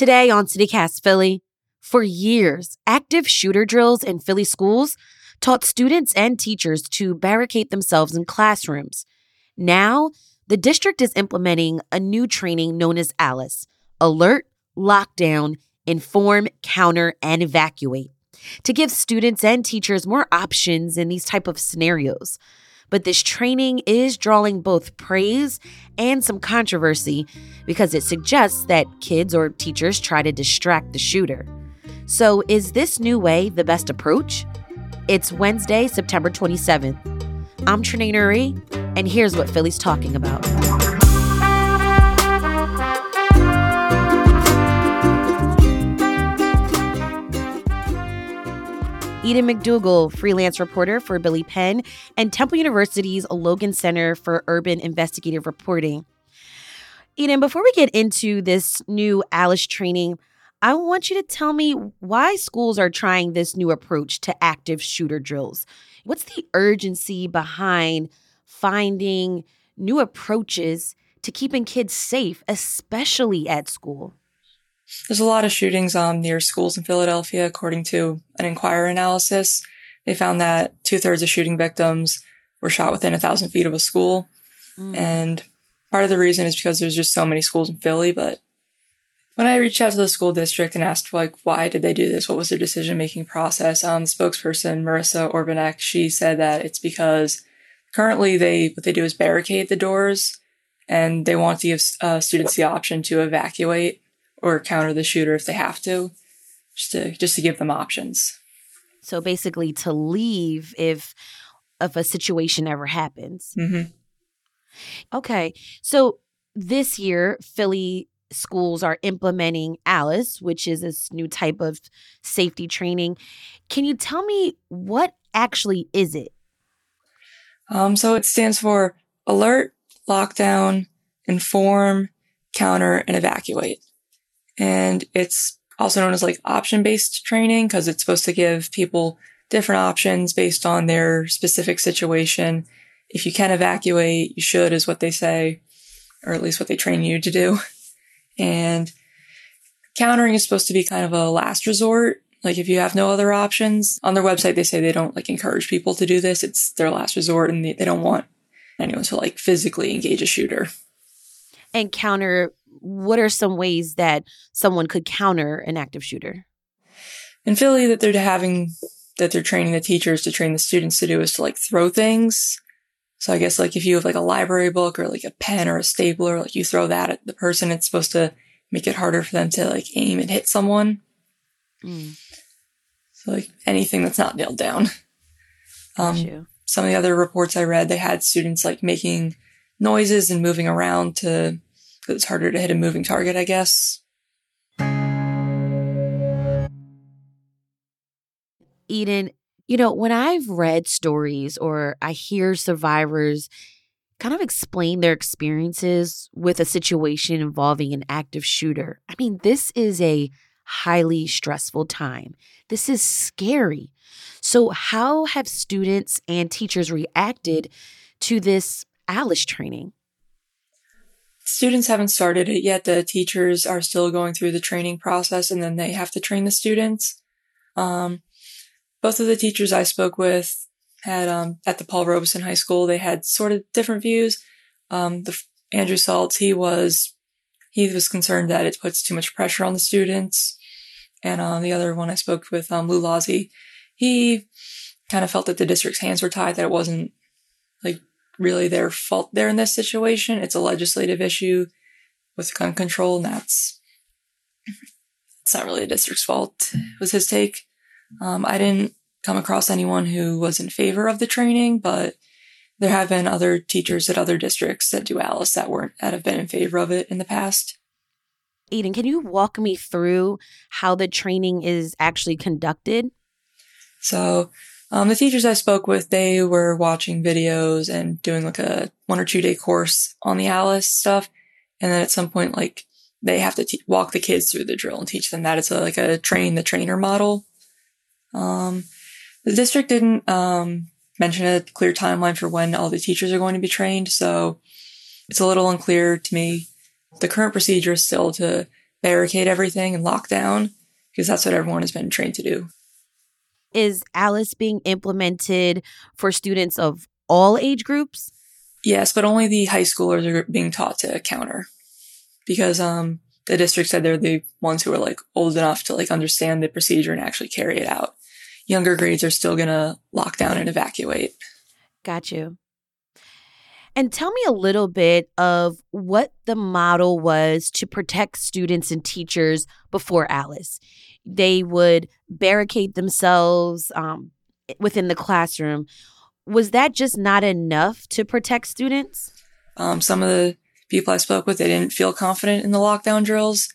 Today on CityCast Philly, for years, active shooter drills in Philly schools taught students and teachers to barricade themselves in classrooms. Now, the district is implementing a new training known as ALICE Alert, Lockdown, Inform, Counter, and Evacuate to give students and teachers more options in these type of scenarios. But this training is drawing both praise and some controversy because it suggests that kids or teachers try to distract the shooter. So, is this new way the best approach? It's Wednesday, September 27th. I'm Trenae Nuri, and here's what Philly's talking about. Eden MacDougall, freelance reporter for Billy Penn, and Temple University's Logan Center for Urban Investigative Reporting. Eden, before we get into this new ALICE training, I want you to tell me why schools are trying this new approach to active shooter drills. What's the urgency behind finding new approaches to keeping kids safe, especially at school? There's a lot of shootings um, near schools in Philadelphia, according to an Inquirer analysis. They found that two thirds of shooting victims were shot within a thousand feet of a school. Mm. And part of the reason is because there's just so many schools in Philly. But when I reached out to the school district and asked, like, why did they do this? What was their decision making process? Um, the spokesperson, Marissa Orbanek, she said that it's because currently they, what they do is barricade the doors and they want to give uh, students the option to evacuate or counter the shooter if they have to, just to just to give them options. So basically, to leave if if a situation ever happens. Mm-hmm. Okay, so this year, Philly schools are implementing ALICE, which is this new type of safety training. Can you tell me what actually is it? Um, so it stands for Alert, Lockdown, Inform, Counter, and Evacuate. And it's also known as like option based training because it's supposed to give people different options based on their specific situation. If you can evacuate, you should, is what they say, or at least what they train you to do. And countering is supposed to be kind of a last resort. Like if you have no other options on their website, they say they don't like encourage people to do this. It's their last resort and they, they don't want anyone to like physically engage a shooter. And counter what are some ways that someone could counter an active shooter? In Philly, that they're having that they're training the teachers to train the students to do is to like throw things. So I guess like if you have like a library book or like a pen or a stapler, like you throw that at the person, it's supposed to make it harder for them to like aim and hit someone. Mm. So like anything that's not nailed down. Um, some of the other reports I read, they had students like making noises and moving around to it's harder to hit a moving target, I guess. Eden, you know, when I've read stories or I hear survivors kind of explain their experiences with a situation involving an active shooter, I mean, this is a highly stressful time. This is scary. So, how have students and teachers reacted to this ALICE training? Students haven't started it yet. The teachers are still going through the training process and then they have to train the students. Um, both of the teachers I spoke with had, um, at the Paul Robeson High School, they had sort of different views. Um, the Andrew Saltz, he was, he was concerned that it puts too much pressure on the students. And, um, the other one I spoke with, um, Lou Lazzi, he kind of felt that the district's hands were tied, that it wasn't like really their fault there in this situation. It's a legislative issue with gun control, and that's it's not really the district's fault. Was his take. Um, I didn't come across anyone who was in favor of the training, but there have been other teachers at other districts that do Alice that weren't that have been in favor of it in the past. Eden, can you walk me through how the training is actually conducted? So um, the teachers I spoke with, they were watching videos and doing like a one or two day course on the Alice stuff. And then at some point, like they have to te- walk the kids through the drill and teach them that it's a, like a train the trainer model. Um, the district didn't, um, mention a clear timeline for when all the teachers are going to be trained. So it's a little unclear to me. The current procedure is still to barricade everything and lock down because that's what everyone has been trained to do. Is Alice being implemented for students of all age groups? Yes, but only the high schoolers are being taught to counter because um, the district said they're the ones who are like old enough to like understand the procedure and actually carry it out. Younger grades are still going to lock down and evacuate. Got you. And tell me a little bit of what the model was to protect students and teachers before Alice. They would barricade themselves um, within the classroom. Was that just not enough to protect students? Um, some of the people I spoke with, they didn't feel confident in the lockdown drills.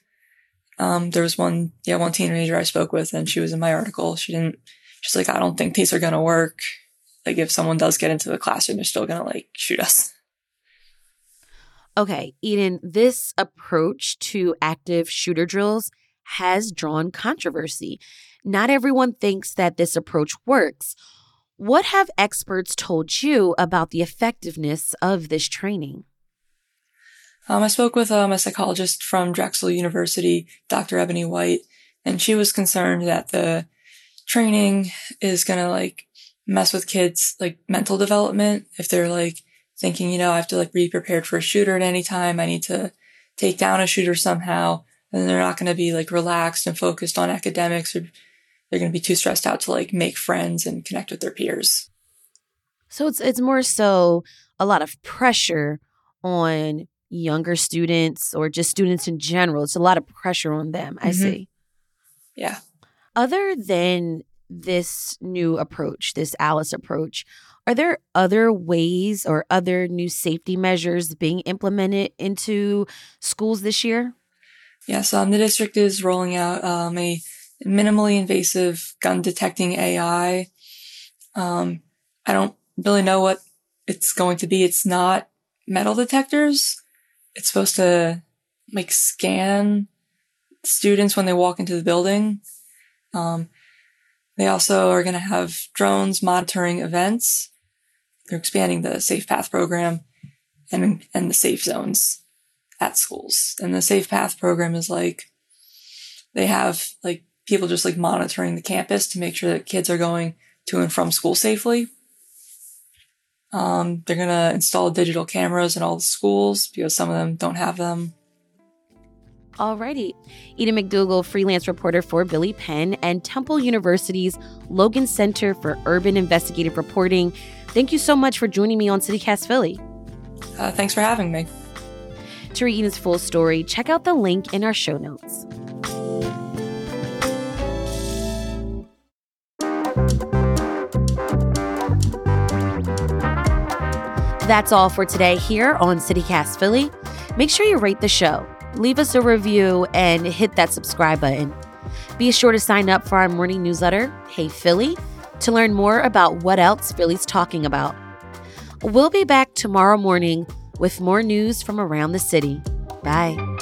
Um, there was one, yeah, one teenager I spoke with, and she was in my article. She didn't, she's like, I don't think these are going to work. Like, if someone does get into the classroom, they're still going to like shoot us. Okay, Eden, this approach to active shooter drills has drawn controversy. Not everyone thinks that this approach works. What have experts told you about the effectiveness of this training? Um, I spoke with um, a psychologist from Drexel University, Dr. Ebony White, and she was concerned that the training is going to like mess with kids' like mental development if they're like thinking, you know, I have to like be prepared for a shooter at any time. I need to take down a shooter somehow. And they're not going to be like relaxed and focused on academics or they're going to be too stressed out to like make friends and connect with their peers. So it's it's more so a lot of pressure on younger students or just students in general. It's a lot of pressure on them. I mm-hmm. see. Yeah. Other than this new approach, this Alice approach, are there other ways or other new safety measures being implemented into schools this year? Yes, um, the district is rolling out um, a minimally invasive gun detecting AI. Um, I don't really know what it's going to be. It's not metal detectors. It's supposed to like scan students when they walk into the building. Um, they also are going to have drones monitoring events they're expanding the Safe Path program and and the safe zones at schools. And the Safe Path program is like they have like people just like monitoring the campus to make sure that kids are going to and from school safely. Um, they're gonna install digital cameras in all the schools because some of them don't have them. Alrighty. Eden MacDougall, freelance reporter for Billy Penn and Temple University's Logan Center for Urban Investigative Reporting. Thank you so much for joining me on CityCast Philly. Uh, thanks for having me. To read Eden's full story, check out the link in our show notes. That's all for today here on CityCast Philly. Make sure you rate the show, leave us a review, and hit that subscribe button. Be sure to sign up for our morning newsletter, Hey Philly to learn more about what else Philly's talking about. We'll be back tomorrow morning with more news from around the city. Bye.